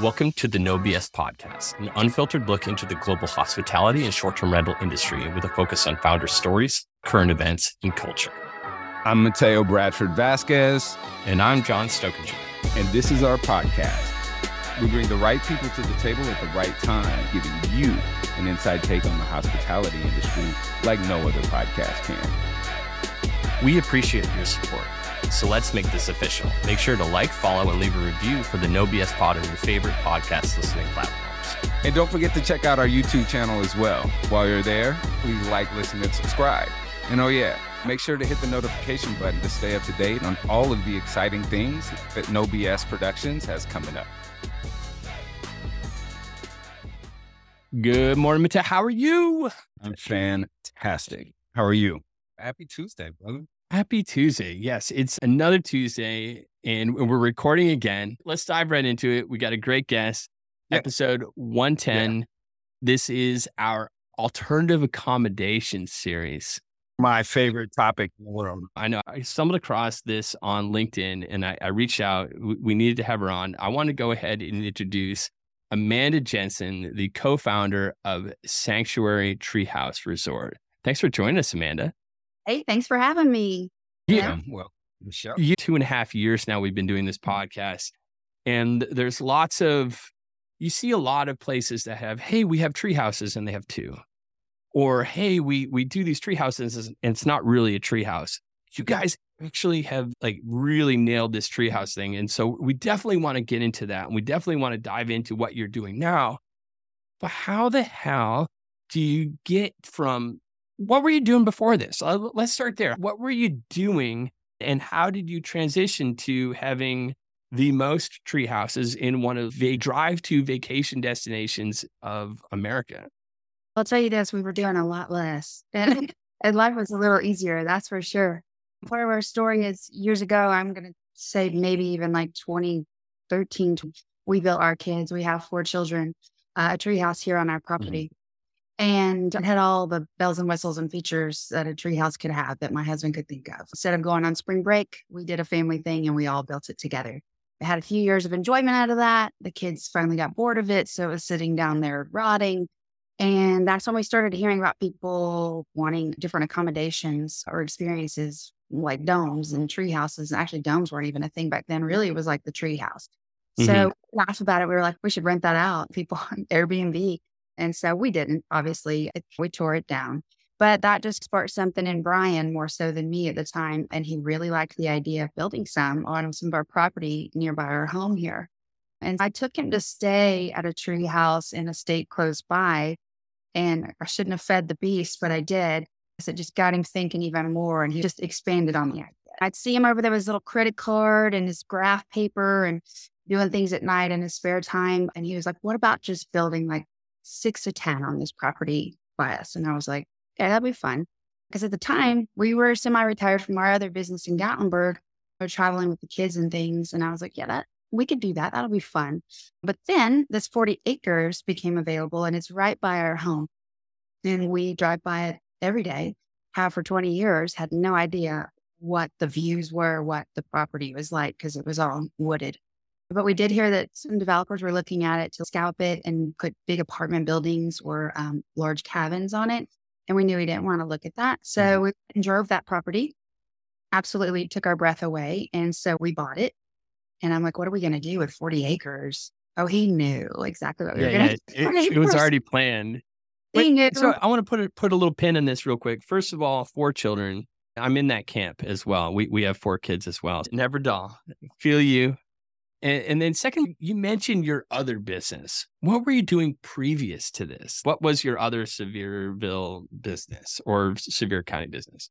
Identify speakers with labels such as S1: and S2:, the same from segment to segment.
S1: Welcome to the No BS podcast, an unfiltered look into the global hospitality and short term rental industry with a focus on founder stories, current events, and culture.
S2: I'm Mateo Bradford Vasquez.
S1: And I'm John Stokinger.
S2: And this is our podcast. We bring the right people to the table at the right time, giving you an inside take on the hospitality industry like no other podcast can.
S1: We appreciate your support. So let's make this official. Make sure to like, follow, and leave a review for the No BS Pod on your favorite podcast listening platforms.
S2: And don't forget to check out our YouTube channel as well. While you're there, please like, listen, and subscribe. And oh, yeah, make sure to hit the notification button to stay up to date on all of the exciting things that No BS Productions has coming up.
S1: Good morning, Mateo. How are you?
S2: I'm fantastic. How are you? Happy Tuesday, brother.
S1: Happy Tuesday. Yes, it's another Tuesday and we're recording again. Let's dive right into it. We got a great guest, yeah. episode 110. Yeah. This is our alternative accommodation series.
S2: My favorite topic in the world.
S1: I know. I stumbled across this on LinkedIn and I, I reached out. We needed to have her on. I want to go ahead and introduce Amanda Jensen, the co founder of Sanctuary Treehouse Resort. Thanks for joining us, Amanda.
S3: Hey, thanks for having me.
S2: Yeah. Well, Michelle.
S1: Two and a half years now we've been doing this mm-hmm. podcast. And there's lots of, you see a lot of places that have, hey, we have tree houses and they have two. Or, hey, we we do these tree houses and it's not really a tree house. You guys actually have like really nailed this treehouse thing. And so we definitely want to get into that. And we definitely want to dive into what you're doing now. But how the hell do you get from what were you doing before this? Uh, let's start there. What were you doing and how did you transition to having the most tree houses in one of the drive to vacation destinations of America?
S3: I'll tell you this, we were doing a lot less and, and life was a little easier. That's for sure. Part of our story is years ago, I'm going to say maybe even like 2013, we built our kids. We have four children, uh, a tree house here on our mm-hmm. And had all the bells and whistles and features that a treehouse could have that my husband could think of. Instead of going on spring break, we did a family thing and we all built it together. I had a few years of enjoyment out of that. The kids finally got bored of it. So it was sitting down there rotting. And that's when we started hearing about people wanting different accommodations or experiences like domes and tree houses. Actually, domes weren't even a thing back then. Really, it was like the tree house. Mm-hmm. So laugh about it. We were like, we should rent that out. People on Airbnb. And so we didn't, obviously, we tore it down. But that just sparked something in Brian more so than me at the time. And he really liked the idea of building some on some of our property nearby our home here. And I took him to stay at a tree house in a state close by. And I shouldn't have fed the beast, but I did. So it just got him thinking even more. And he just expanded on the idea. I'd see him over there with his little credit card and his graph paper and doing things at night in his spare time. And he was like, what about just building like six to 10 on this property us. And I was like, yeah, that'd be fun. Because at the time, we were semi retired from our other business in Gatlinburg. We were traveling with the kids and things. And I was like, yeah, that we could do that. That'll be fun. But then this 40 acres became available and it's right by our home. And we drive by it every day, have for 20 years, had no idea what the views were, what the property was like, because it was all wooded. But we did hear that some developers were looking at it to scalp it and put big apartment buildings or um, large cabins on it. And we knew we didn't want to look at that. So mm-hmm. we drove that property. Absolutely took our breath away. And so we bought it. And I'm like, what are we going to do with 40 acres? Oh, he knew exactly what we yeah, were going to
S1: do. It, it was already planned.
S3: He knew.
S1: So I want to put a, put a little pin in this real quick. First of all, four children. I'm in that camp as well. We we have four kids as well. Never dull. Feel you. And, and, then, second, you mentioned your other business. What were you doing previous to this? What was your other Sevierville business or Sevier County business?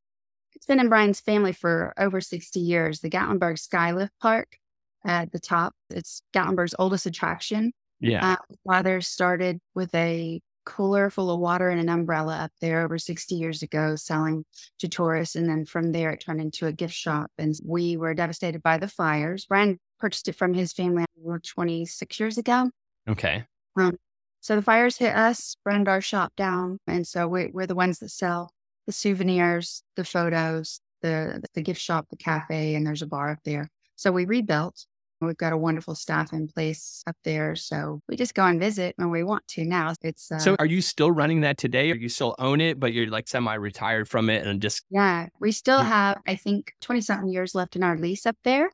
S3: It's been in Brian's family for over 60 years. The Gatlinburg Skylift Park at the top, it's Gatlinburg's oldest attraction.
S1: Yeah. Uh,
S3: father started with a cooler full of water and an umbrella up there over 60 years ago selling to tourists. And then from there, it turned into a gift shop. And we were devastated by the fires. Brian purchased it from his family 26 years ago.
S1: Okay.
S3: Um, so the fires hit us, burned our shop down. And so we, we're the ones that sell the souvenirs, the photos, the, the gift shop, the cafe, and there's a bar up there. So we rebuilt We've got a wonderful staff in place up there. So we just go and visit when we want to now. It's uh,
S1: So are you still running that today? Or you still own it, but you're like semi retired from it and just
S3: yeah, we still have, I think, 20 something years left in our lease up there.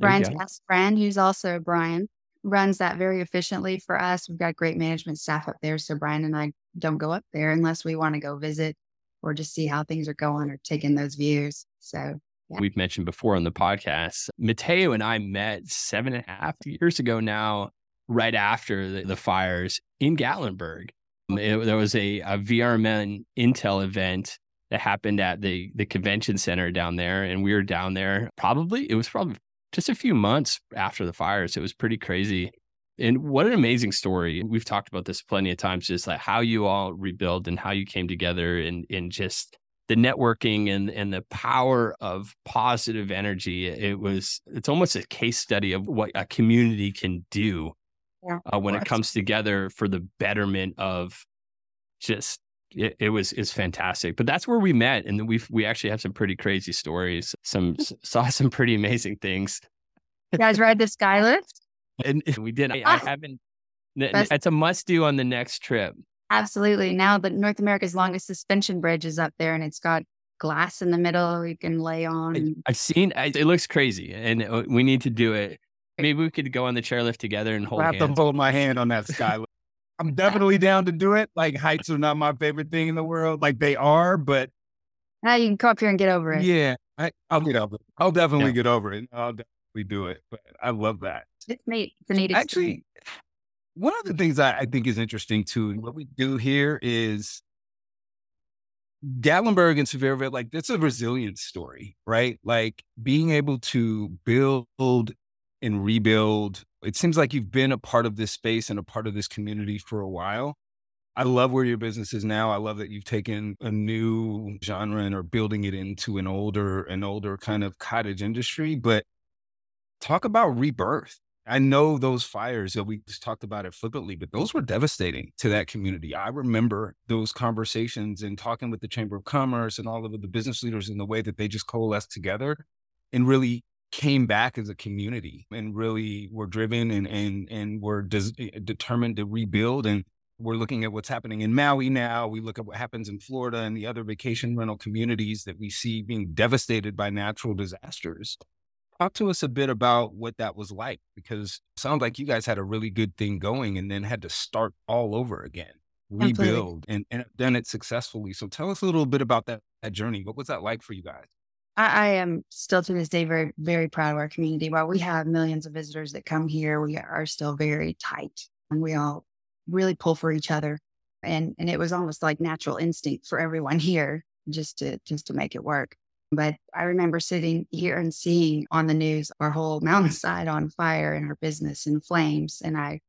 S3: Brian's best friend, who's also Brian, runs that very efficiently for us. We've got great management staff up there. So Brian and I don't go up there unless we want to go visit or just see how things are going or take in those views. So Yeah.
S1: we've mentioned before on the podcast. Mateo and I met seven and a half years ago now, right after the, the fires in Gatlinburg. It- there was a, a VRMN Intel event that happened at the, the convention center down there. And we were down there probably, it was probably just a few months after the fires. It was pretty crazy. And what an amazing story. We've talked about this plenty of times, just like how you all rebuild and how you came together and, and just the networking and and the power of positive energy it was it's almost a case study of what a community can do
S3: Yeah.
S1: uh, when it comes together for the betterment of just it, it was is fantastic but that's where we met and we we actually have some pretty crazy stories some saw some pretty amazing things
S3: you guys ride the skylift?
S1: and we did i, I
S3: Ah.
S1: haven't n-
S3: Best-
S1: it's a must do on the next trip
S3: Absolutely. Now the North America's longest suspension bridge is up there and it's got glass in the middle you can lay on.
S1: I, I've seen I- it looks crazy and uh, we need to do it. Maybe we could go on the chairlift together and hold
S4: I have to
S1: hands.
S4: hold my hand on that skylift. I'm definitely down to do it. Like heights are not my favorite thing in the world. Like they are, but
S3: Now you can come up here and get over it.
S4: yeah, I, I'll get over it. I'll definitely
S1: Yeah.
S4: get over it. I'll definitely do it. But I love that.
S3: It's neat. It's a neat.
S4: Actually, one of the things I, I think is interesting too, and what we do here is Gatlinburg and Sevierville, like it's a resilience story, right? Like being able to build and rebuild. It seems like you've been a part of this space and a part of this community for a while. I love where your business is now. I love that you've taken a new genre and are building it into an older, an older kind of cottage industry. But talk about rebirth. I know those fires that we just talked about it flippantly, but those were devastating to that community. I remember those conversations and talking with the Chamber of Commerce and all of the business leaders in the way that they just coalesced together and really came back as a community and really were driven and and and were des- eh, determined to rebuild and we're looking at what's happening in Maui now. We look at what happens in Florida and the other vacation rental communities that we see being devastated by natural disasters. Talk to us a bit about what that was like because it sounds like you guys had a really good thing going and then had to start all over again,
S3: Absolutely.
S4: rebuild and, and done it successfully. So tell us a little bit about that, that journey. What was that like for you guys?
S3: I, I am still to this day very, very proud of our community. While we have millions of visitors that come here, we are still very tight and we all really pull for each other. And and it was almost like natural instinct for everyone here just to just to make it work. But I remember sitting here and seeing on the news our whole mountainside on fire and our business in flames. And I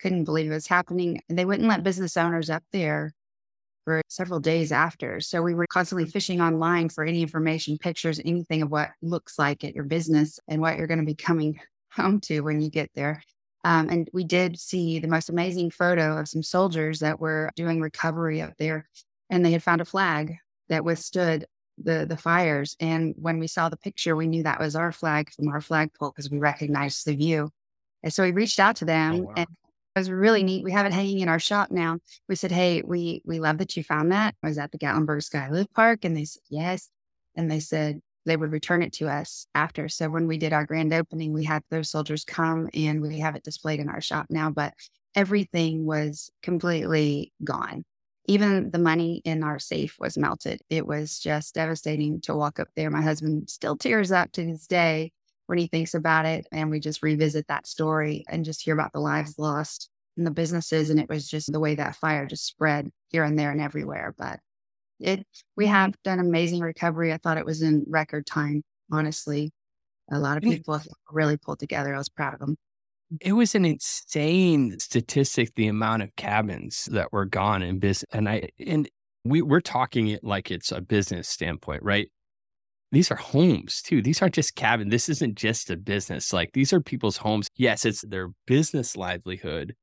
S3: couldn't believe it was happening. They wouldn't let business owners up there for several days after. So we were constantly fishing online for any information, pictures, anything of what looks like at your business and what you're going to be coming home to when you get there. Um, and we did see the most amazing photo of some soldiers that were doing recovery up there, and they had found a flag that withstood the the fires. And when we saw the picture, we knew that was our flag from our flagpole because we recognized the view. And so we reached out to them,
S4: wow.
S3: and was really neat. We have it hanging in our shop now. We said, "Hey, we we love that you found that. I was at the Gatlinburg Skylift Park," and they said yes. And they said they would return it to us after. So when we did our grand opening, we had those soldiers come and we have it displayed in our shop now. But everything was completely gone. Even the money in our safe was melted. It was just devastating to walk up there. My husband still tears up to this day when he thinks about it. And we just revisit that story and just hear about the lives lost and the businesses. And it was just the way that fire just spread here and there and everywhere. But it we mm-hmm. have done amazing recovery. I thought it was in record time, honestly. A lot of
S1: mm.
S3: people really pulled together. I was proud of them.
S1: It was an insane statistic, the amount of cabins that were gone in business. And I and we we're talking it like it's a business standpoint, right? These are homes too. These aren't just cabin. This isn't just a business. Like these are people's homes. Yes, it's their business livelihood,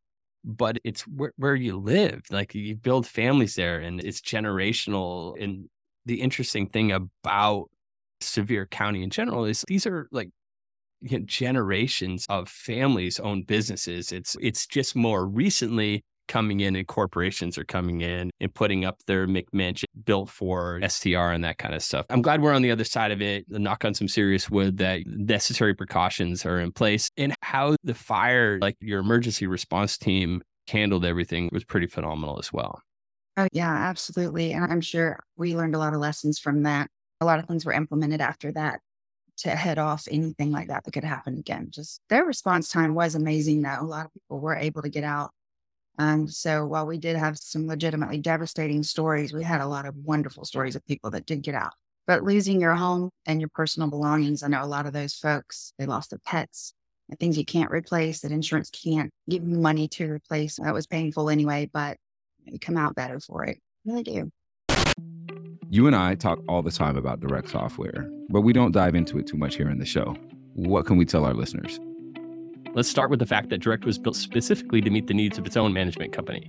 S1: but it's where, where you live. Like you build families there and it's generational. And the interesting thing about Sevier County in general is these are like you know, generations of families own businesses. It's it's just more recently coming in and corporations are coming in and putting up their McMansion built for STR and that kind of stuff. I'm glad we're on the other side of it, the knock on some serious wood that necessary precautions are in place and how the fire, like your emergency response team handled everything was pretty phenomenal as well.
S3: Oh, yeah, absolutely. And I'm sure we learned a lot of lessons from that. A lot of things were implemented after that to head off anything like that that could happen again. Just their response time was amazing, though. A lot of people were able to get out um, so while we did have some legitimately devastating stories, we had a lot of wonderful stories of people that did get out. But losing your home and your personal belongings, I know a lot of those folks, they lost their pets and things you can't replace that insurance can't give you money to replace. That was painful anyway, but you come out better for it. Really do.
S2: You and I talk all the time about direct software, but we don't dive into it too much here in the show. What can we tell our listeners?
S1: Let's start with the fact that Direct was built specifically to meet the needs of its own management company.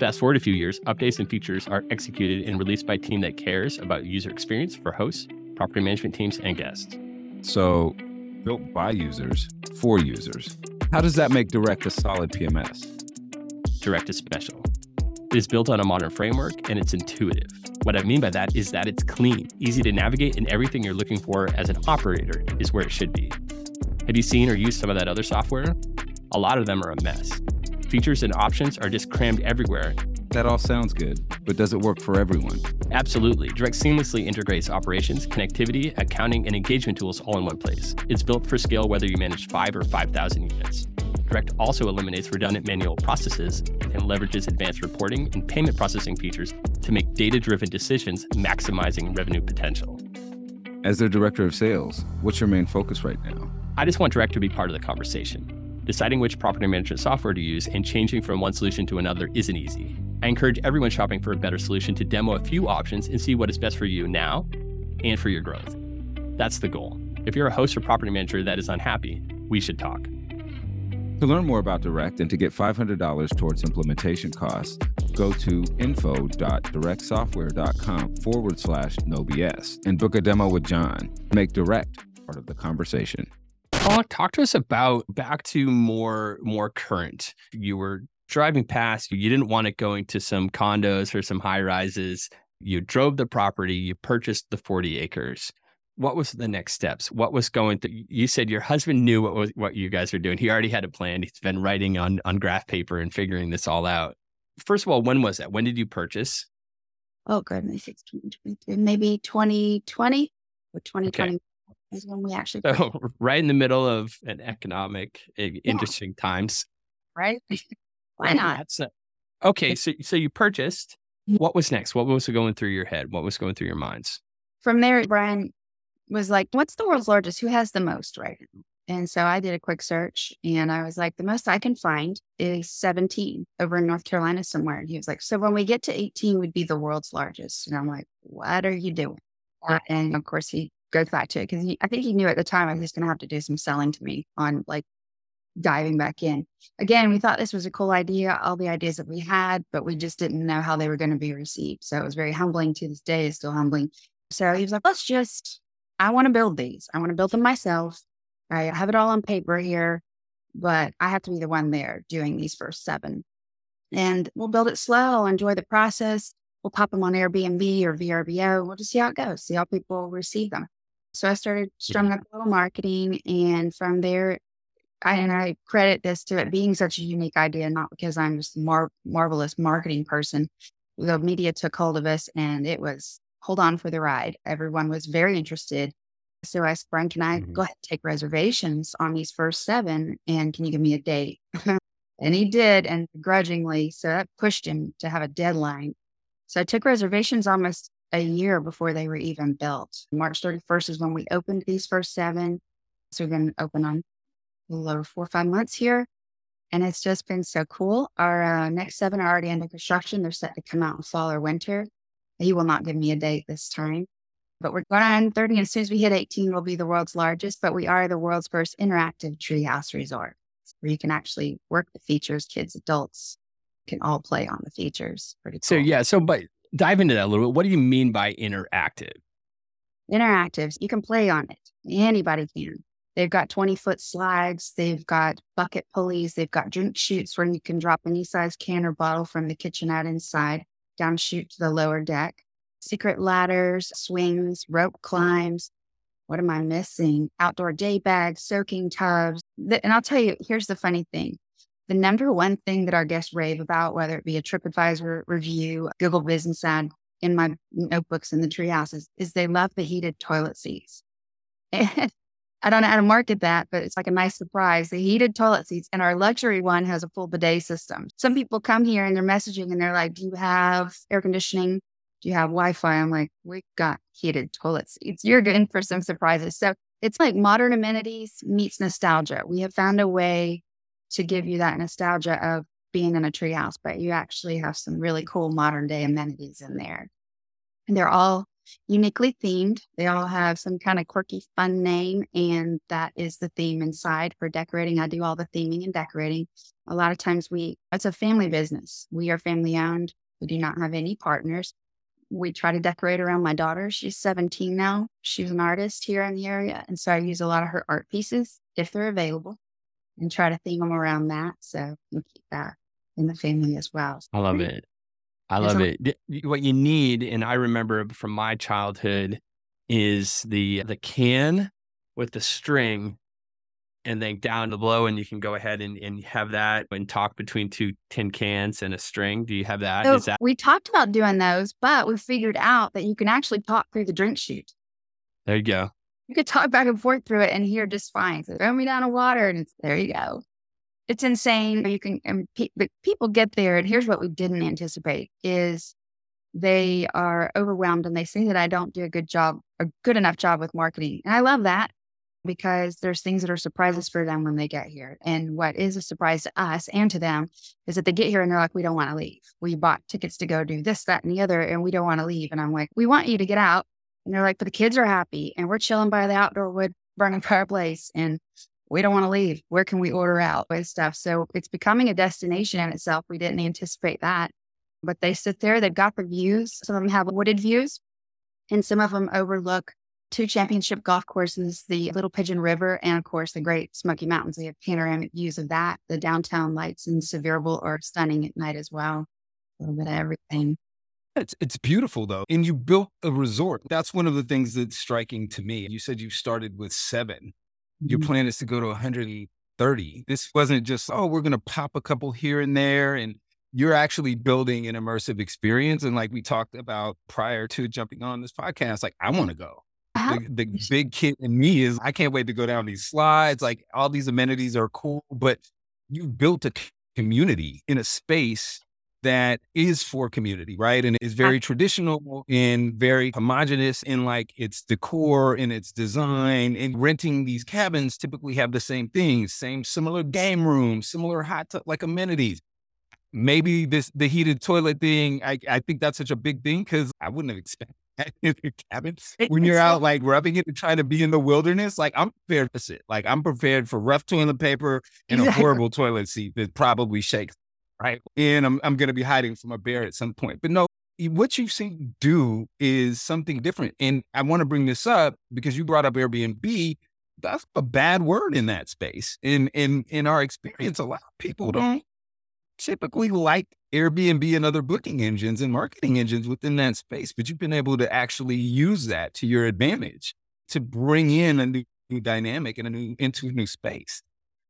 S1: Fast forward a few years, updates and features are executed and released by a team that cares about user experience for hosts, property management teams, and guests.
S2: So, built by users for users. How does that make Direct a solid PMS?
S1: Direct is special. It is built on a modern framework and it's intuitive. What I mean by that is that it's clean, easy to navigate, and everything you're looking for as an operator is where it should be. Have you seen or used some of that other software? A lot of them are a mess. Features and options are just crammed everywhere.
S2: That all sounds good, but does it work for everyone?
S1: Absolutely. Direct seamlessly integrates operations, connectivity, accounting, and engagement tools all in one place. It's built for scale whether you manage 5 or 5,000 units. Direct also eliminates redundant manual processes and leverages advanced reporting and payment processing features to make data driven decisions, maximizing revenue potential.
S2: As their director of sales, what's your main focus right now?
S1: I just want Direct to be part of the conversation. Deciding which property management software to use and changing from one solution to another isn't easy. I encourage everyone shopping for a better solution to demo a few options and see what is best for you now and for your growth. That's the goal. If you're a host or property manager that is unhappy, we should talk.
S2: To learn more about Direct and to get $500 towards implementation costs, go to info.directsoftware.com forward slash no BS and book a demo with John. Make Direct part of the conversation.
S1: Talk to us about back to more more current. You were driving past, you didn't want it going to some condos or some high rises. You drove the property, you purchased the 40 acres. What was the next steps? What was going through? You said your husband knew what was what you guys were doing. He already had a plan. He's been writing on on graph paper and figuring this all out. First of all, when was that? When did you purchase?
S3: Oh goodness, it's 2023, maybe 2020 or 2020. Okay is when we actually
S1: so right in the middle of an economic yeah. interesting times.
S3: Right? Why not?
S1: That's a, okay so so you purchased. Mm-hmm. what was next? What was going through your head? What was going through your minds?
S3: From there brian was like what's the world's largest? Who has the most? Right? Now and so I did a quick search and I was like, the most I can find is 17 over in North Carolina somewhere. And he was like, so when we get to 18, we'd be the world's largest. And I'm like, what are you doing? and of course, he goes back to it because I think he knew at the time I was going to have to do some selling to me on like diving back in. Again, we thought this was a cool idea, all the ideas that we had, but we just didn't know how they were going to be received. So it was very humbling to this day, is still humbling. So he was like, let's just, I want to build these. I want to build them myself. I have it all on paper here, but I have to be the one there doing these first seven. And we'll build it slow, enjoy the process. We'll pop them on Airbnb or VRBO. We'll just see how it goes, see how people receive them. So I started strumming up a little marketing. And from there, I, and I credit this to it being such a unique idea, not because I'm just a mar- marvelous marketing person. The media took hold of us and it was hold on for the ride. Everyone was very interested. So I asked sprung, can I mm-hmm. go ahead and take reservations on these first seven? And can you give me a date? and he did, and grudgingly. So that pushed him to have a deadline. So I took reservations almost a year before they were even built. March 31st is when we opened these first seven. So we've been open on a little over four or five months here. And it's just been so cool. Our uh, next seven are already under construction. They're set to come out in fall or winter. He will not give me a date this time. But we're going on 30. And as soon as we hit 18, we'll be the world's largest. But we are the world's first interactive treehouse resort where you can actually work the features, kids, adults can all play on the features. Pretty cool.
S1: So, yeah. So, but dive into that a little bit. What do you mean by interactive?
S3: Interactives, you can play on it. Anybody can. They've got 20 foot slides. They've got bucket pulleys. They've got drink chutes where you can drop any size can or bottle from the kitchen out inside down chute to the lower deck. Secret ladders, swings, rope climbs. What am I missing? Outdoor day bags, soaking tubs. And I'll tell you, here's the funny thing. The number one thing that our guests rave about, whether it be a TripAdvisor review, Google Business ad, in my notebooks in the tree houses, is they love the heated toilet seats. I don't know how to market that, but it's like a nice surprise. The heated toilet seats and our luxury one has a full bidet system. Some people come here and they're messaging and they're like, Do you have air conditioning? Do you have Wi Fi? I'm like, We've got heated toilet seats. You're in for some surprises. So it's like modern amenities meets nostalgia. We have found a way to give you that nostalgia of being in a treehouse, but you actually have some really cool modern day amenities in there. And they're all uniquely themed. They all have some kind of quirky, fun name, and that is the theme inside for decorating. I do all the theming and decorating. A lot of times we, it's a family business. We are family owned. We do not have any partners. We try to decorate around my daughter. She's 17 now. She's an artist here in the area. And so I use a lot of her art pieces if they're available and try to theme them around that. So we keep that in the family as well.
S1: I love it. I love it. What you need, and I remember from my childhood, is the the can with the string and then down to below and you can go ahead and, and have that and talk between two tin cans and a string. Do you have that?
S3: So
S1: is that
S3: we talked about doing those, but we figured out that you can actually talk through the drink chute.
S1: There you go.
S3: You could talk back and forth through it and hear just fine. So throw me down a water and there you go it's insane. You can, and pe- but people get there, and here's what we didn't anticipate: is they are overwhelmed and they say that I don't do a good job, a good enough job with marketing, and I love that because there's things that are surprises for them when they get here. And what is a surprise to us and to them is that they get here and they're like, we don't want to leave. We bought tickets to go do this, that, and the other, and we don't want to leave. And I'm like, we want you to get out. And they're like, but the kids are happy and we're chilling by the outdoor wood burning fireplace and we don't want to leave. Where can we order out with stuff? So it's becoming a destination in itself. We didn't anticipate that. But they sit there, they've got the views. Some of them have wooded views, and some of them overlook two championship golf courses, the Little Pigeon River, and of course the Great Smoky Mountains. They have panoramic views of that. The downtown lights in Sevierville are stunning at night as well. A little bit of everything.
S4: It's it's beautiful though. And you built a resort. That's one of the things that's striking to me. You said you started with seven. Your mm-hmm. plan is to go to 130. This wasn't just, oh, we're going to pop a couple here and there. And you're actually building an immersive experience. And like we talked about prior to jumping on this podcast, like I want to go. The, the big kid in me is I can't wait to go down these slides. Like all these amenities are cool, but you built a community in a space that is for community, right? And is very traditional and very homogenous in like its decor and its design. And renting these cabins typically have the same things, same similar game rooms, similar hot tub like amenities. Maybe this the heated toilet thing. I, I think that's such a big thing because I wouldn't have expected that in your cabin when you're out like rubbing it and trying to be in the wilderness. Like I'm prepared for it. Like I'm prepared for rough toilet paper and exactly. a horrible toilet seat that probably shakes right? And I'm, I'm going to be hiding from a bear at some point. But no, what you've seen do is something different. And I want to bring this up because you brought up Airbnb. That's a bad word in that space. In in in our experience, a lot of people don't typically like Airbnb and other booking engines and marketing engines within that space. But you've been able to actually use that to your advantage to bring in a new, new dynamic and a new into a new space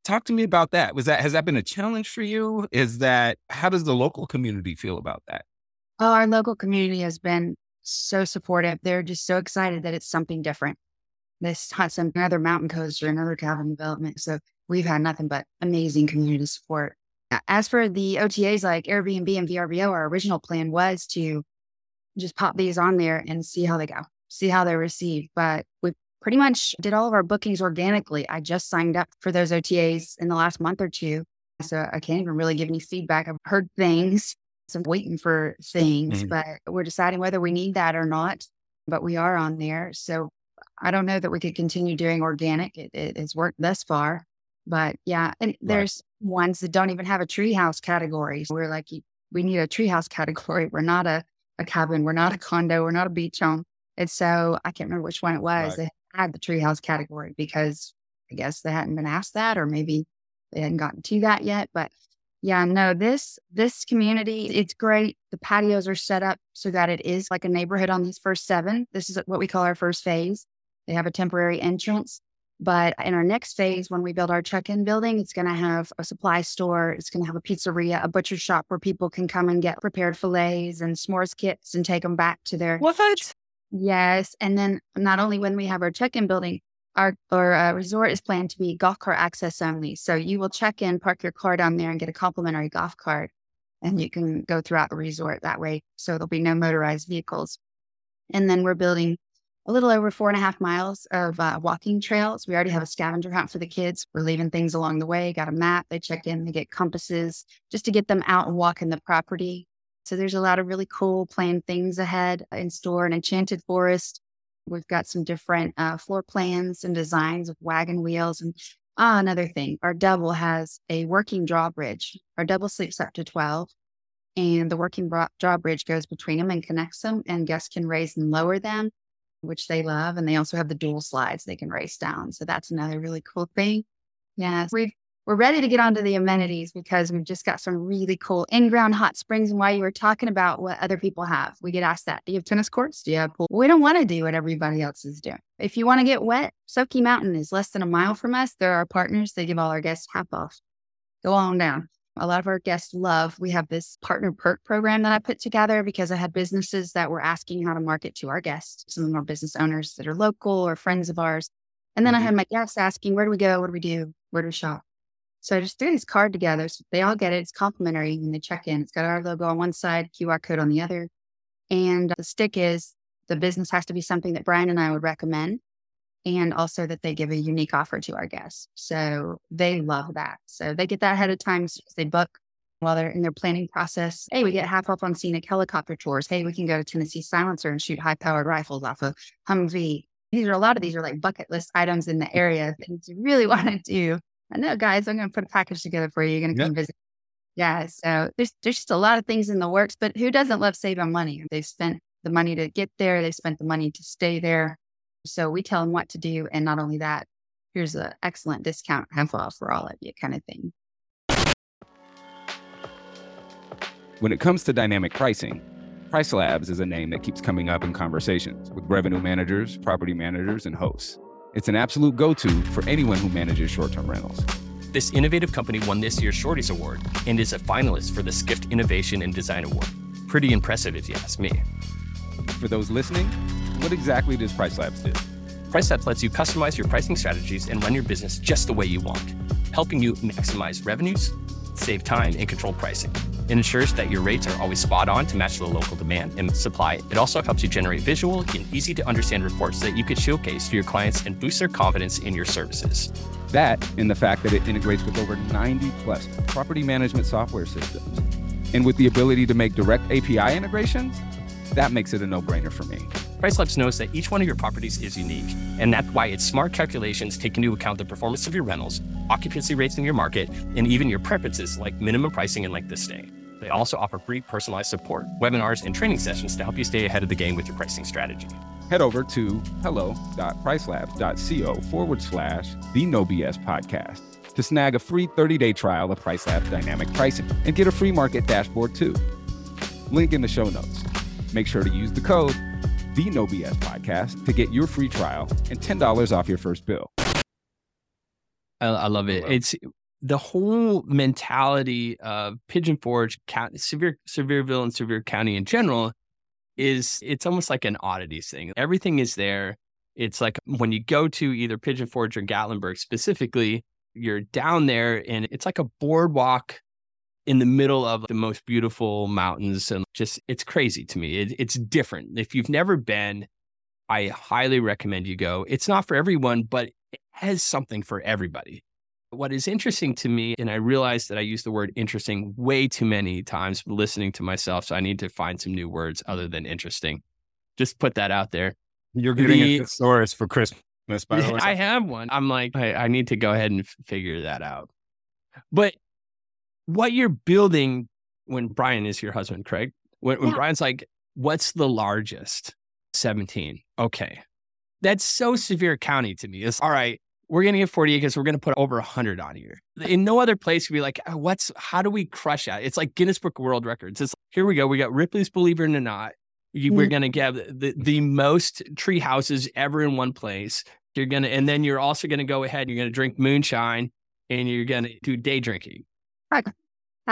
S4: talk to me about that. Was that has that been a challenge for you? Is that how does the local community feel about that?
S3: Oh, our local community has been so supportive. They're just so excited that it's something different. This Hudson, another mountain coaster, another cabin development. So we've had nothing but amazing community support. As for the OTAs like Airbnb and VRBO, our original plan was to just pop these on there and see how they go, see how they're received. But we pretty much did all of our bookings organically. I just signed up for those OTAs in the last month or two. So I can't even really give any feedback. I've heard things. So I'm waiting for things, mm-hmm. but we're deciding whether we need that or not. But we are on there. So I don't know that we could continue doing organic. It, it has worked thus far. But yeah, and there's right. ones that don't even have a treehouse category. We're like, we need a treehouse category. We're not a, a cabin. We're not a condo. We're not a beach home. And so I can't remember which one it was. Right had the treehouse category because I guess they hadn't been asked that, or maybe they hadn't gotten to that yet. But yeah, no, this this community, it's great. The patios are set up so that it is like a neighborhood on these first seven. This is what we call our first phase. They have a temporary entrance. But in our next phase, when we build our check-in building, it's going to have a supply store. It's going to have a pizzeria, a butcher shop where people can come and get prepared fillets and s'mores kits and take them back to their
S1: what?
S3: Yes, and then not only when we have our check-in building, our our uh, resort is planned to be golf cart access only. So you will check in, park your car down there, and get a complimentary golf cart, and you can go throughout the resort that way. So there'll be no motorized vehicles. And then we're building a little over four and a half miles of uh, walking trails. We already have a scavenger hunt for the kids. We're leaving things along the way. Got a map. They check in. They get compasses just to get them out and walking the property. So there's a lot of really cool planned things ahead in store. An enchanted forest We've got some different uh, floor plans and designs of wagon wheels. And ah, another thing, our double has a working drawbridge. Our double sleeps up to 12, and the working bra- drawbridge goes between them and connects them, and guests can raise and lower them, which they love. And they also have the dual slides they can race down. So that's another really cool thing. Yes, we've we're ready to get onto the amenities because we've just got some really cool in-ground hot springs. And while you were talking about what other people have, we get asked that. Do you have tennis courts? Do you have pool? We don't want to do what everybody else is doing. If you want to get wet, Soaky Mountain is less than a mile from us. They're our partners. They give all our guests half off. Go on down. A lot of our guests love. We have this partner perk program that I put together because I had businesses that were asking how to market to our guests. Some of them are business owners that are local or friends of ours. And then I mm-hmm. had my guests asking, where do we go? What do we do? Where do we shop? So I just threw this card together. So they all get it. It's complimentary when they check in. It's got our logo on one side, QR code on the other. And the stick is the business has to be something that Brian and I would recommend. And also that they give a unique offer to our guests. So they love that. So they get that ahead of time. So they book while they're in their planning process. Hey, we get half off on scenic helicopter tours. Hey, we can go to Tennessee Silencer and shoot high powered rifles off of Humvee. These are a lot of these are like bucket list items in the area things you really want to do I know, guys, I'm going to put a package together for you. You're going to come visit. Yeah. So there's, there's just a lot of things in the works, but who doesn't love saving money? They've spent the money to get there. They spent the money to stay there. So we tell them what to do. And not only that, here's an excellent discount half off for all of you kind of thing.
S2: When it comes to dynamic pricing, PriceLabs is a name that keeps coming up in conversations with revenue managers, property managers, and hosts. It's an absolute go to for anyone who manages short term rentals.
S1: This innovative company won this year's Shorties Award and is a finalist for the Skift Innovation and Design Award. Pretty impressive, if you ask me.
S2: For those listening, what exactly does PriceLabs do?
S1: PriceLabs lets you customize your pricing strategies and run your business just the way you want, helping you maximize revenues, save time, and control pricing. It ensures that your rates are always spot on to match the local demand and supply. It also helps you generate visual and easy to understand reports that you could showcase to your clients and boost their confidence in your services.
S2: That and the fact that it integrates with over 90 plus property management software systems. And with the ability to make direct API integrations, that makes it a no brainer for me.
S1: PriceLabs knows that each one of your properties is unique, and that's why its smart calculations take into account the performance of your rentals, occupancy rates in your market, and even your preferences like minimum pricing and length of stay. They also offer free personalized support, webinars, and training sessions to help you stay ahead of the game with your pricing strategy.
S2: Head over to hello.pricelabs.co forward slash the No BS podcast to snag a free 30 day trial of PriceLabs dynamic pricing and get a free market dashboard too. Link in the show notes. Make sure to use the code the No BS podcast to get your free trial and $10 off your first bill.
S1: I, I love it. It's the whole mentality of Pigeon Forge, Sevier, Sevierville, and Sevier County in general is it's almost like an oddities thing. Everything is there. It's like when you go to either Pigeon Forge or Gatlinburg specifically, you're down there and it's like a boardwalk in the middle of the most beautiful mountains and just it's crazy to me. It, it's different. If you've never been, I highly recommend you go. It's not for everyone, but it has something for everybody. What is interesting to me, and I realize that I use the word interesting way too many times listening to myself. So I need to find some new words other than interesting. Just put that out there.
S4: You're getting the, a thesaurus for Christmas, by the way.
S1: I have one. I'm like, I, I need to go ahead and f- figure that out. But what you're building when Brian is your husband, Craig, when, when yeah. Brian's like, what's the largest? 17. Okay. That's so Sevier County to me. It's all right we're going to get 40 acres. We're going to put over 100 on here. In no other place, we be like, oh, what's, how do we crush that? It's like Guinness Book World Records. It's like, here we go. We got Ripley's Believe It or Not. You, We're
S3: Mm.
S1: going to get the, the most tree houses ever in one place. You're going to, and then you're also going to go ahead, and you're going to drink moonshine and you're going to do day drinking.
S3: How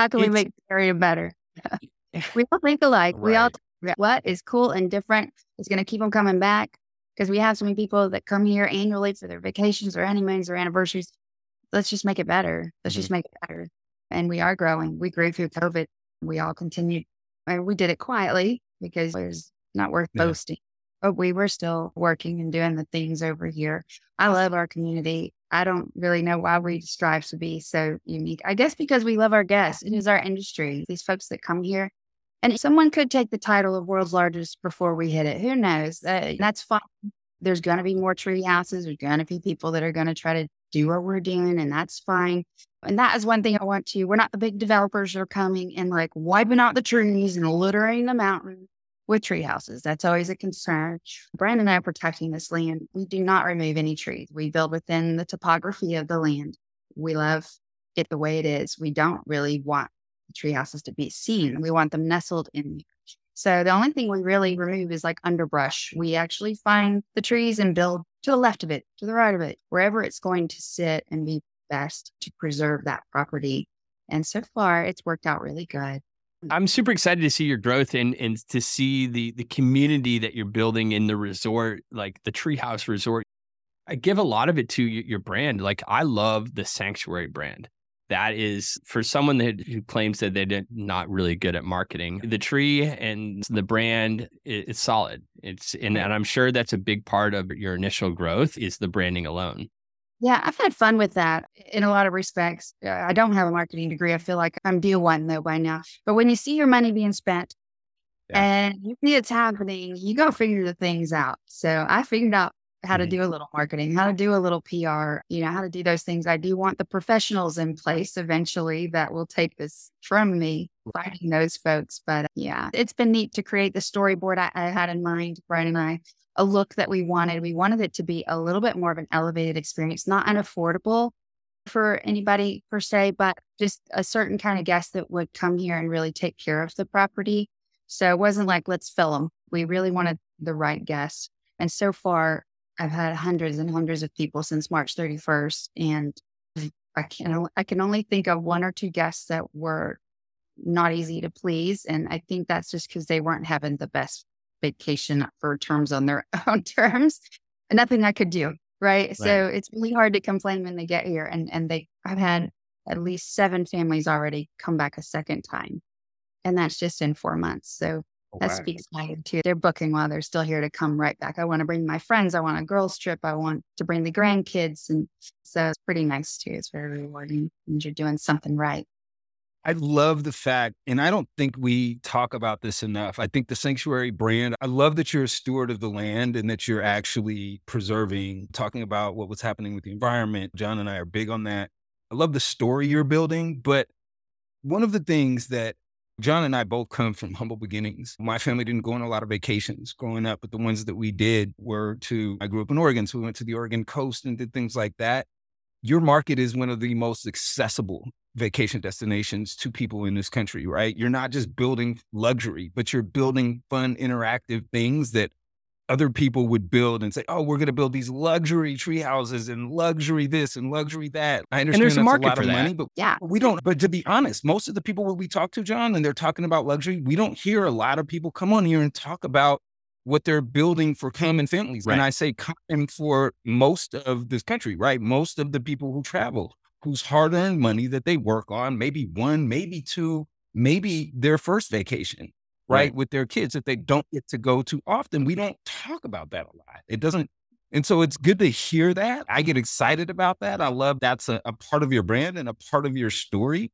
S3: can we
S1: It's-
S3: make the area better? we all think alike. We all, what is cool and different is going to keep them coming back because we have so many people that come here annually for their vacations or honeymoons or anniversaries. Let's just make it better. Let's
S1: Mm-hmm.
S3: just make it better. And we are growing. We grew through COVID. We all continued. And we did it quietly because it's not worth
S4: Yeah.
S3: boasting. But we were still working and doing the things over here. I love our community. I don't really know why we strive to be so unique. I guess because we love our guests. It is our industry. These folks that come here, and someone could take the title of world's largest before we hit it. Who knows? Uh, that's fine. There's going to be more tree houses. There's going to be people that are going to try to do what we're doing, and that's fine. And that is one thing I want to. We're not the big developers that are coming and like wiping out the trees and littering the mountain with tree houses. That's always a concern. Brandon and I are protecting this land. We do not remove any trees. We build within the topography of the land. We love it the way it is. We don't really want tree houses to be seen. We want them nestled in. So the only thing we really remove is like underbrush. We actually find the trees and build to the left of it, to the right of it, wherever it's going to sit and be best to preserve that property. And so far, it's worked out really good. Hmm.
S1: I'm super excited to see your growth and and to see the the community that you're building in the resort, like the Treehouse Resort. I give a lot of it to your, your brand. Like I love the Sanctuary brand. That is for someone that who claims that they're not really good at marketing. The tree and the brand it's solid. It's and, and I'm sure that's a big part of your initial growth is the branding alone.
S3: Yeah, I've had fun with that in a lot of respects. I don't have a marketing degree. I feel like I'm deal one though by now. But when you see your money being spent
S4: Yeah.
S3: and you see it's happening, you go figure the things out. So I figured out how to do a little marketing, how to do a little PR, you know, how to do those things. I do want the professionals in place eventually that will take this from me, finding those folks. But uh, yeah, it's been neat to create the storyboard I, I had in mind, Brian and I a look that we wanted. We wanted it to be a little bit more of an elevated experience, not unaffordable for anybody per se, but just a certain kind of guest that would come here and really take care of the property. So it wasn't like, let's fill them. We really wanted the right guests. And so far, I've had hundreds and hundreds of people since March 31st. And I can, I can only think of one or two guests that were not easy to please. And I think that's just because they weren't having the best vacation for terms on their own terms. Nothing I could do. Right. So it's really hard to complain when they get here. And and they I've had at least seven families already come back a second time. And that's just in four months. So Oh, that speaks volume too. They're booking while they're still here to come right back. I want to bring my friends. I want a girls trip. I want to bring the grandkids. And so it's pretty nice too. It's very rewarding and you're doing something right.
S4: I love the fact, and I don't think we talk about this enough. I think the sanctuary brand, I love that you're a steward of the land and that you're actually preserving, talking about what was happening with the environment. John and I are big on that. I love the story you're building, but one of the things that John and I both come from humble beginnings. My family didn't go on a lot of vacations growing up, but the ones that we did were to, I grew up in Oregon, so we went to the Oregon coast and did things like that. Your market is one of the most accessible vacation destinations to people in this country, right? You're not just building luxury, but you're building fun, interactive things that other people would build and say, "Oh, we're going to build these luxury tree houses and luxury this and luxury that." I understand
S1: there's a market
S4: a lot
S1: for
S4: of
S1: that.
S4: money, but
S3: Yeah.
S4: we don't. But to be honest, most of the people we talk to, John, and they're talking about luxury, we don't hear a lot of people come on here and talk about what they're building for common families.
S1: Right.
S4: And I say common for most of this country, right? Most of the people who travel, whose hard earned money that they work on, maybe one, maybe two, maybe their first vacation, right?
S1: Right.
S4: With their kids that they don't get to go to often. We don't talk about that a lot. It doesn't. And so it's good to hear that. I get excited about that. I love that's a, a part of your brand and a part of your story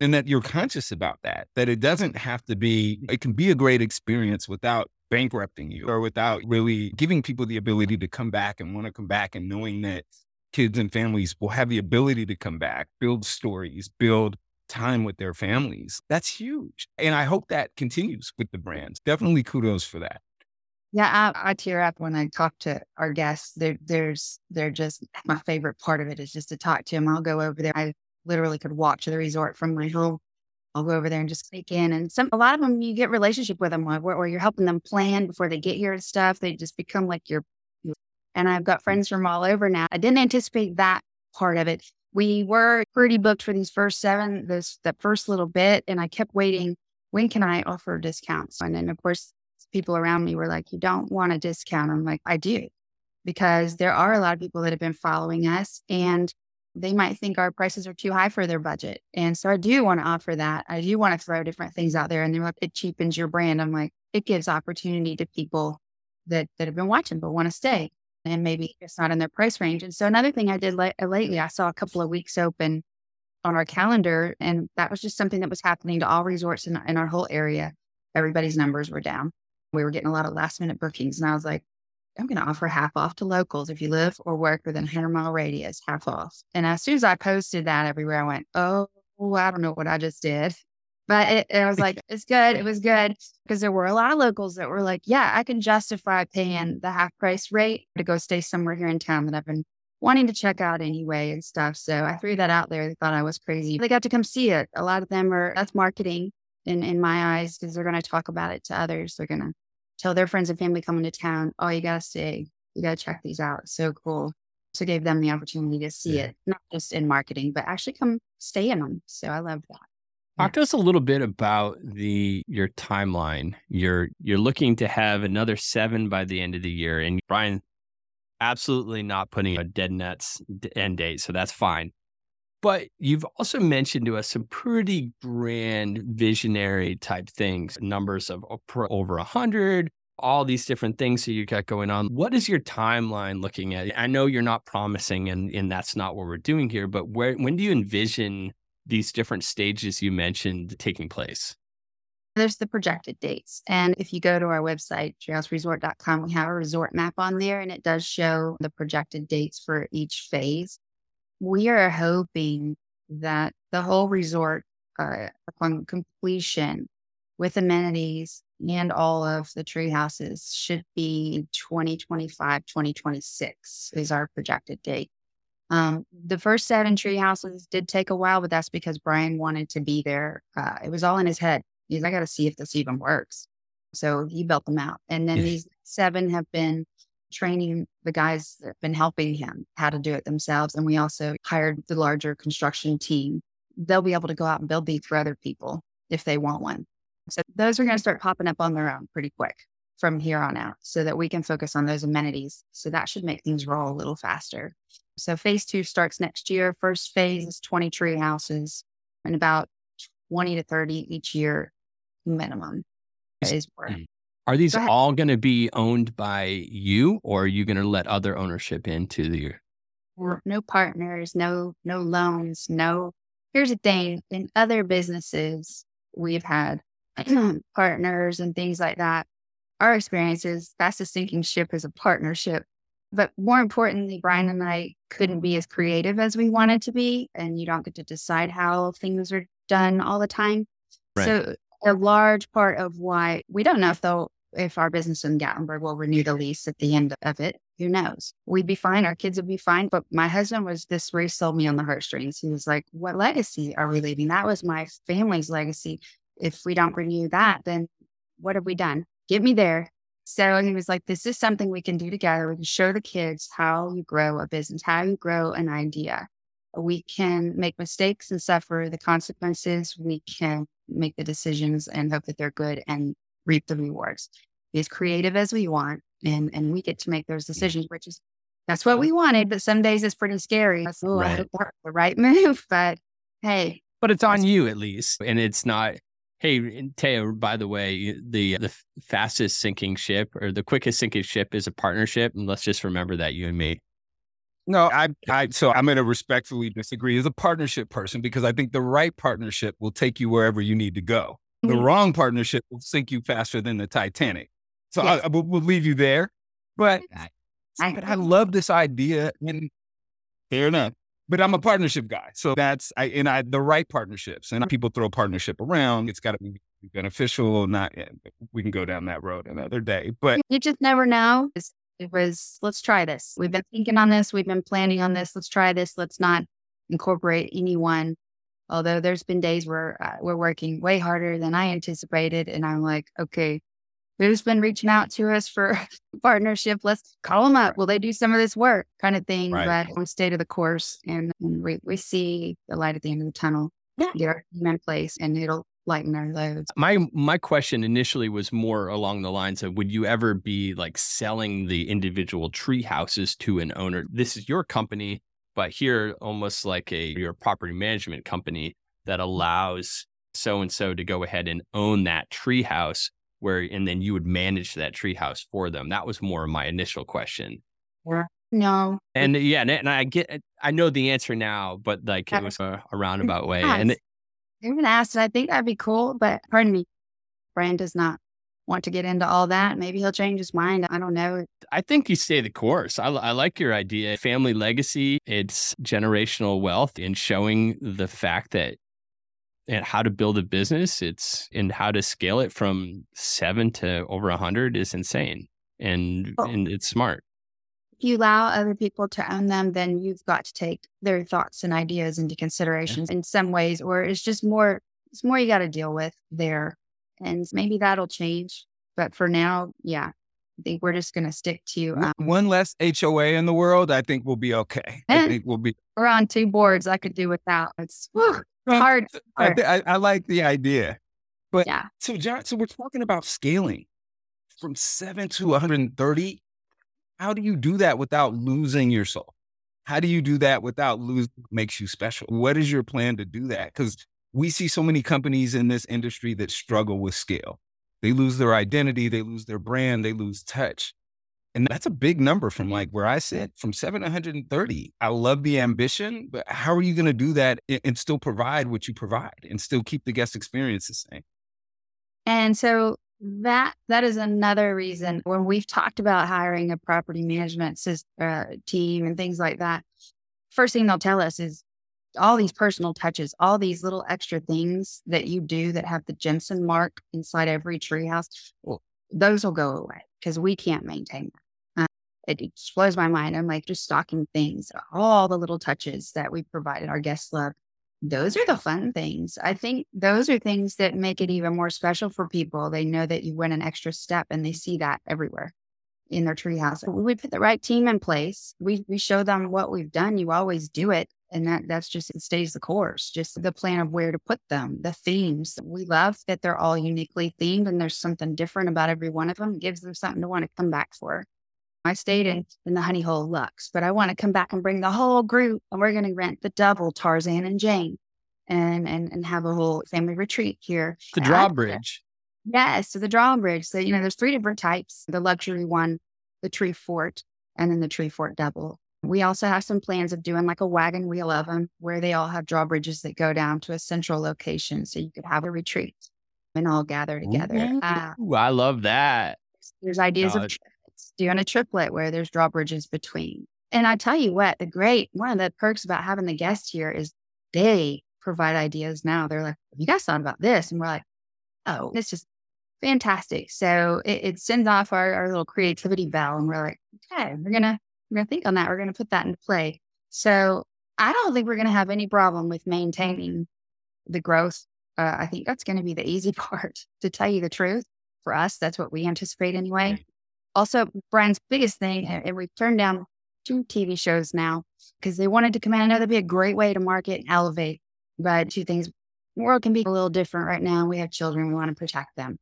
S4: and that you're conscious about that, that it doesn't have to be, it can be a great experience without bankrupting you or without really giving people the ability to come back and want to come back and knowing that kids and families will have the ability to come back, build stories, build time with their families. That's huge. And I hope that continues with the brands. Definitely kudos for that.
S3: Yeah, I, I tear up when I talk to our guests. They're, there's, they're just my favorite part of it is just to talk to them. I'll go over there. I literally could walk to the resort from my home. I'll go over there and just sneak in. And some, a lot of them, you get relationship with them, or, where you're helping them plan before they get here and stuff. They just become like your. And I've got mm. friends from all over now. I didn't anticipate that part of it. We were pretty booked for these first seven, this that first little bit, and I kept waiting. When can I offer discounts? And then, of course, people around me were like, You don't want a discount. I'm like, I do, because there are a lot of people that have been following us and they might think our prices are too high for their budget. And so I do want to offer that. I do want to throw different things out there. And they're like, It cheapens your brand. I'm like, It gives opportunity to people that, that have been watching but want to stay. And maybe mm-hmm. it's not in their price range. And so another thing I did la- uh, lately, I saw a couple of weeks open on our calendar, and that was just something that was happening to all resorts in, in our whole area. Everybody's numbers were down we were getting a lot of last minute bookings. And I was like, I'm going to offer half off to locals if you live or work within a 100 mile radius, half off. And as soon as I posted that everywhere, I went, oh, I don't know what I just did. But it, it was like, it's good. It was good because there were a lot of locals that were like, yeah, I can justify paying the half price rate to go stay somewhere here in town that I've been wanting to check out anyway and stuff. So I threw that out there. They thought I was crazy. They got to come see it. A lot of them are, that's marketing in, in my eyes because they're going to talk about it to others. They're going to tell their friends and family coming to town, oh, you got to stay. You got to check these out. So cool. So gave them the opportunity to see yeah. it, not just in marketing, but actually come stay in them. So I love that.
S1: Talk to us a little bit about the your timeline. You're you're looking to have another seven by the end of the year, and Brian, absolutely not putting a dead nets end date, so that's fine. But you've also mentioned to us some pretty grand visionary type things, numbers of over a 100, all these different things that you got going on. What is your timeline looking at? I know you're not promising, and, and that's not what we're doing here, but where, when do you envision these different stages you mentioned taking place?
S3: There's the projected dates. And if you go to our website, treehouseresort.com, we have a resort map on there and it does show the projected dates for each phase we are hoping that the whole resort, uh, upon completion with amenities and all of the tree houses, should be 2025, 2026 is our projected date. Um, the first seven tree houses did take a while, but that's because Brian wanted to be there. Uh, it was all in his head. He's, I got to see if this even works. So he built them out. And then these seven have been training the guys that have been helping him how to do it themselves. And we also hired the larger construction team. They'll be able to go out and build these for other people if they want one. So those are going to start popping up on their own pretty quick from here on out so that we can focus on those amenities. So that should make things roll a little faster. So phase two starts next year. First phase is 20 tree houses and about 20 to 30 each year minimum is where
S1: mm. Are these all going to be owned by you, or are you going to let other ownership into the?
S3: No partners, no no loans, no. Here's the thing: in other businesses, we've had partners and things like that. Our experience is fastest sinking ship is a partnership. But more importantly, Brian and I couldn't be as creative as we wanted to be, and you don't get to decide how things are done all the time. Right. So a large part of why we don't know if they'll if our business in Gatlinburg will renew the lease at the end of it. Who knows? We'd be fine. Our kids would be fine. But my husband was this race sold me on the heartstrings. He was like, What legacy are we leaving? That was my family's legacy. If we don't renew that, then what have we done? Get me there. So he was like, This is something we can do together. We can show the kids how you grow a business, how you grow an idea. We can make mistakes and suffer the consequences. We can make the decisions and hope that they're good and reap the rewards. Be as creative as we want, and and we get to make those decisions, which is that's what we wanted. But some days it's pretty scary. Oh, right. the right move, but hey,
S1: but it's on you at least, and it's not. Hey, Teo, by the way, the the fastest sinking ship or the quickest sinking ship is a partnership, and let's just remember that you and me.
S4: No, I, I, so I'm going to respectfully disagree as a partnership person because I think the right partnership will take you wherever you need to go. The mm-hmm. wrong partnership will sink you faster than the Titanic. So yes. I, I, we'll leave you there. But I, but I love this idea, and fair enough. But I'm a partnership guy, so that's I and I the right partnerships. And people throw partnership around. It's got to be beneficial, not, we can go down that road another day. But
S3: you just never know. It was, let's try this. We've been thinking on this. We've been planning on this. Let's try this. Let's not incorporate anyone. Although there's been days where uh, we're working way harder than I anticipated. And I'm like, okay, who's been reaching out to us for partnership? Let's call them up. Will they do some of this work kind of thing? Right. But we stay to the course and, and we, we see the light at the end of the tunnel. Yeah. Get our team in place and it'll lighten our loads.
S1: My my question initially was more along the lines of would you ever be like selling the individual tree houses to an owner? This is your company, but here almost like a your property management company that allows so and so to go ahead and own that tree house where and then you would manage that treehouse for them. That was more my initial question.
S3: Yeah. No.
S1: And yeah, and I get I know the answer now, but like it was a, a roundabout way. And it,
S3: even asked, and I think that'd be cool, but pardon me, Brian does not want to get into all that. Maybe he'll change his mind. I don't know.
S1: I think you stay the course. I, I like your idea. Family legacy, it's generational wealth and showing the fact that and how to build a business, it's and how to scale it from seven to over a hundred is insane. And oh. and it's smart if
S3: you allow other people to own them, then you've got to take their thoughts and ideas into considerations yeah. in some ways, or it's just more, it's more you got to deal with there. And maybe that'll change. But for now, yeah, I think we're just going to stick to
S4: um, one less HOA in the world. I think we'll be okay. I think we'll be.
S3: We're on two boards. I could do without. It's whew, hard.
S4: I, I, I, like the idea, but yeah. So John, so we're talking about scaling from seven to 130 how do you do that without losing your soul? How do you do that without losing makes you special? What is your plan to do that? Because we see so many companies in this industry that struggle with scale. They lose their identity, they lose their brand, they lose touch. And that's a big number from like where I sit from 730. I love the ambition, but how are you going to do that and still provide what you provide and still keep the guest experience the same?
S3: And so that that is another reason when we've talked about hiring a property management system, uh, team and things like that. First thing they'll tell us is all these personal touches, all these little extra things that you do that have the Jensen mark inside every treehouse. Well, those will go away because we can't maintain. It, blows my mind. I'm like just stocking things, all the little touches that we provided our guests love those are the fun things. I think those are things that make it even more special for people. They know that you went an extra step and they see that everywhere in their treehouse. We put the right team in place. We we show them what we've done. You always do it. And that that's just it stays the course, just the plan of where to put them, the themes. We love that they're all uniquely themed and there's something different about every one of them. It gives them something to want to come back for. I stayed in, in the Honey Hole Lux, but I want to come back and bring the whole group and we're going to rent the double Tarzan and Jane and, and, and have a whole family retreat here.
S1: The drawbridge.
S3: Yes. So the drawbridge. So, you know, there's three different types, the luxury one, the tree fort, and then the tree fort double. We also have some plans of doing like a wagon wheel of them where they all have drawbridges that go down to a central location. So you could have a retreat and all gather together.
S1: Ooh, uh, I love that.
S3: There's ideas of doing a triplet where there's drawbridges between. And I tell you what, the great one of the perks about having the guests here is they provide ideas now. They're like, you guys thought about this? And we're like, oh, it's just fantastic. So it, it sends off our, our little creativity bell and we're like, okay, we're gonna we're gonna think on that. We're gonna put that into play. So I don't think we're gonna have any problem with maintaining the growth. Uh, I think that's gonna be the easy part to tell you the truth. For us, that's what we anticipate anyway also Brian's biggest thing, and we've turned down two TV shows now because they wanted to come in. I know that'd be a great way to market and elevate, but two things. The world can be a little different right now. We have children, we want to protect them.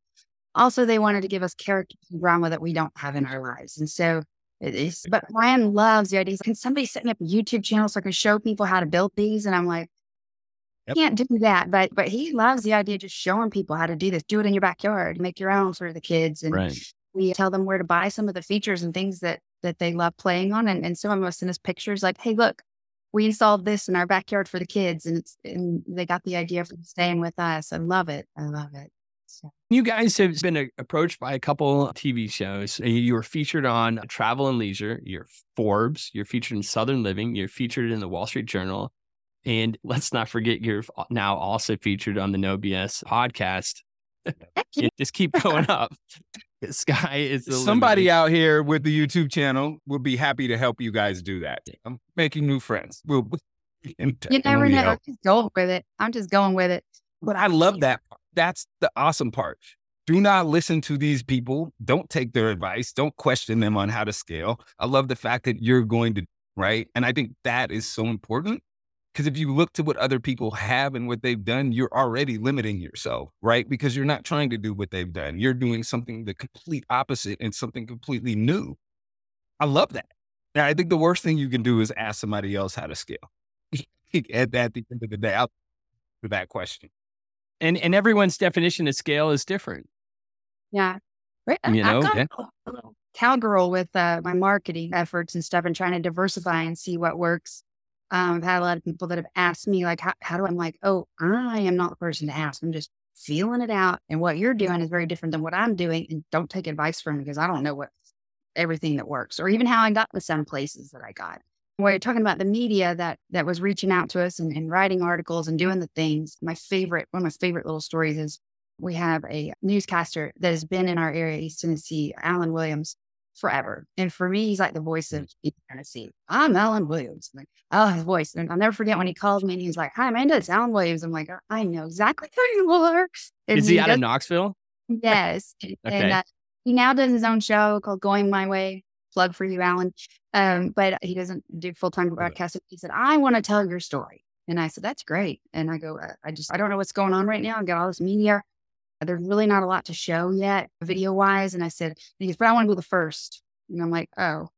S3: Also, they wanted to give us character drama that we don't have in our lives. And so it is, but Brian loves the idea. Can somebody set up a YouTube channel so I can show people how to build these? And I'm like, Yep. Can't do that, but but he loves the idea of just showing people how to do this. Do it in your backyard, make your own for the kids, and
S1: right
S3: we tell them where to buy some of the features and things that that they love playing on. And, and some of them send us pictures like, hey, look, we installed this in our backyard for the kids and it's and they got the idea from staying with us. I love it. I love it.
S1: So. You guys have been a, approached by a couple TV shows. You were featured on Travel and Leisure, you're Forbes, you're featured in Southern Living, you're featured in the Wall Street Journal. And let's not forget, you're now also featured on the No BS podcast just keep going up. The sky is the
S4: Somebody
S1: limit.
S4: out here with the YouTube channel will be happy to help you guys do that. I'm making new friends. We'll
S3: You never know. I'm just going with it. I'm just going with it.
S4: But I love that. part. That's the awesome part. Do not listen to these people. Don't take their advice. Don't question them on how to scale. I love the fact that you're going to, right? And I think that is so important because if you look to what other people have and what they've done, you're already limiting yourself, right? Because you're not trying to do what they've done. You're doing something the complete opposite and something completely new. I love that. Now, I think the worst thing you can do is ask somebody else how to scale. at, at the end of the day, I'll for that question.
S1: and and everyone's definition of scale is different.
S3: Yeah. Right.
S1: You know,
S3: I've got
S1: yeah.
S3: a little cowgirl with uh, my marketing efforts and stuff and trying to diversify and see what works. Um, I've had a lot of people that have asked me, like, how, how do I? I'm like, oh, I am not the person to ask. I'm just feeling it out. And what you're doing is very different than what I'm doing. And don't take advice from me because I don't know what everything that works or even how I got to some places that I got. Where you're talking about the media that that was reaching out to us and, and writing articles and doing the things. My favorite, one of my favorite little stories is we have a newscaster that has been in our area, East Tennessee, Alan Williams, forever. And for me, he's like the voice of East Tennessee. I'm Alan Williams. I'm like, oh, his voice. And I'll never forget when he called me and he's like, Hi, Amanda, it's Alan Williams. I'm like, I know exactly who you are. And
S1: Is he out
S3: does-
S1: of Knoxville?
S3: Yes.
S1: Okay.
S3: And uh, he now does his own show called Going My Way. Plug for you, Alan. Um, but he doesn't do full time broadcasting. He said, I want to tell your story. And I said, That's great. And I go, "Uh, I just, I don't know what's going on right now. I've got all this media. There's really not a lot to show yet, video wise. And I said, he goes, But I want to go the first. And I'm like, Oh,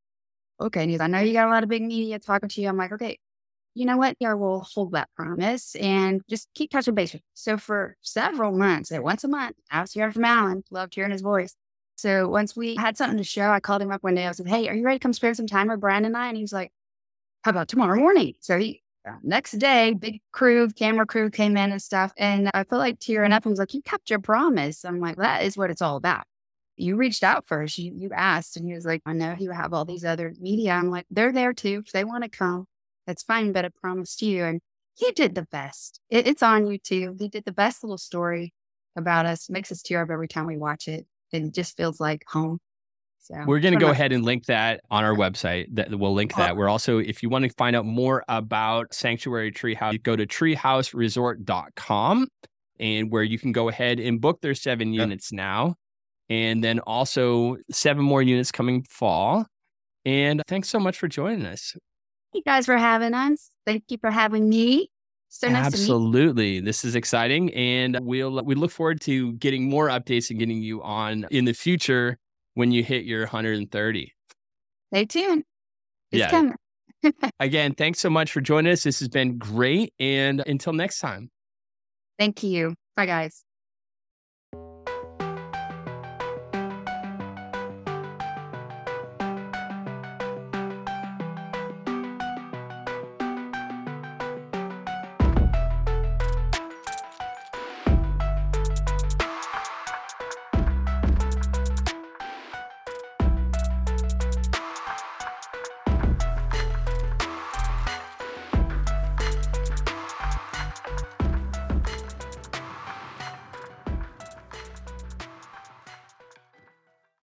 S3: okay. And he goes, I know you got a lot of big media talking to you. I'm like, Okay, you know what? Yeah, we'll hold that promise and just keep touching base. So for several months, like once a month, I was hearing from Alan, loved hearing his voice. So once we had something to show, I called him up one day. I said, Hey, are you ready to come spend some time with Brandon and I? And he was like, How about tomorrow morning? So he, next day, big crew, camera crew came in and stuff. And I felt like tearing up and was like, You kept your promise. I'm like, That is what it's all about. You reached out first. You, you asked. And he was like, I know you have all these other media. I'm like, They're there too. If they want to come, that's fine. But I promised you. And he did the best. It, it's on YouTube. He did the best little story about us. Makes us tear up every time we watch it. It just feels like home. So
S1: We're going to go ahead and link that on our website. That we'll link oh. that. We're also, if you want to find out more about Sanctuary Treehouse, go to treehouseresort.com and where you can go ahead and book their seven
S4: Yep.
S1: units now. And then also seven more units coming fall. And thanks so much for joining us.
S3: You guys for having us. Thank you for having me. So nice to meet
S1: Absolutely. This is exciting. And we'll we look forward to getting more updates and getting you on in the future when you hit your 130.
S3: Stay tuned. It's
S1: Yeah.
S3: coming.
S1: Again, thanks so much for joining us. This has been great. And until next time.
S3: Thank you. Bye, guys.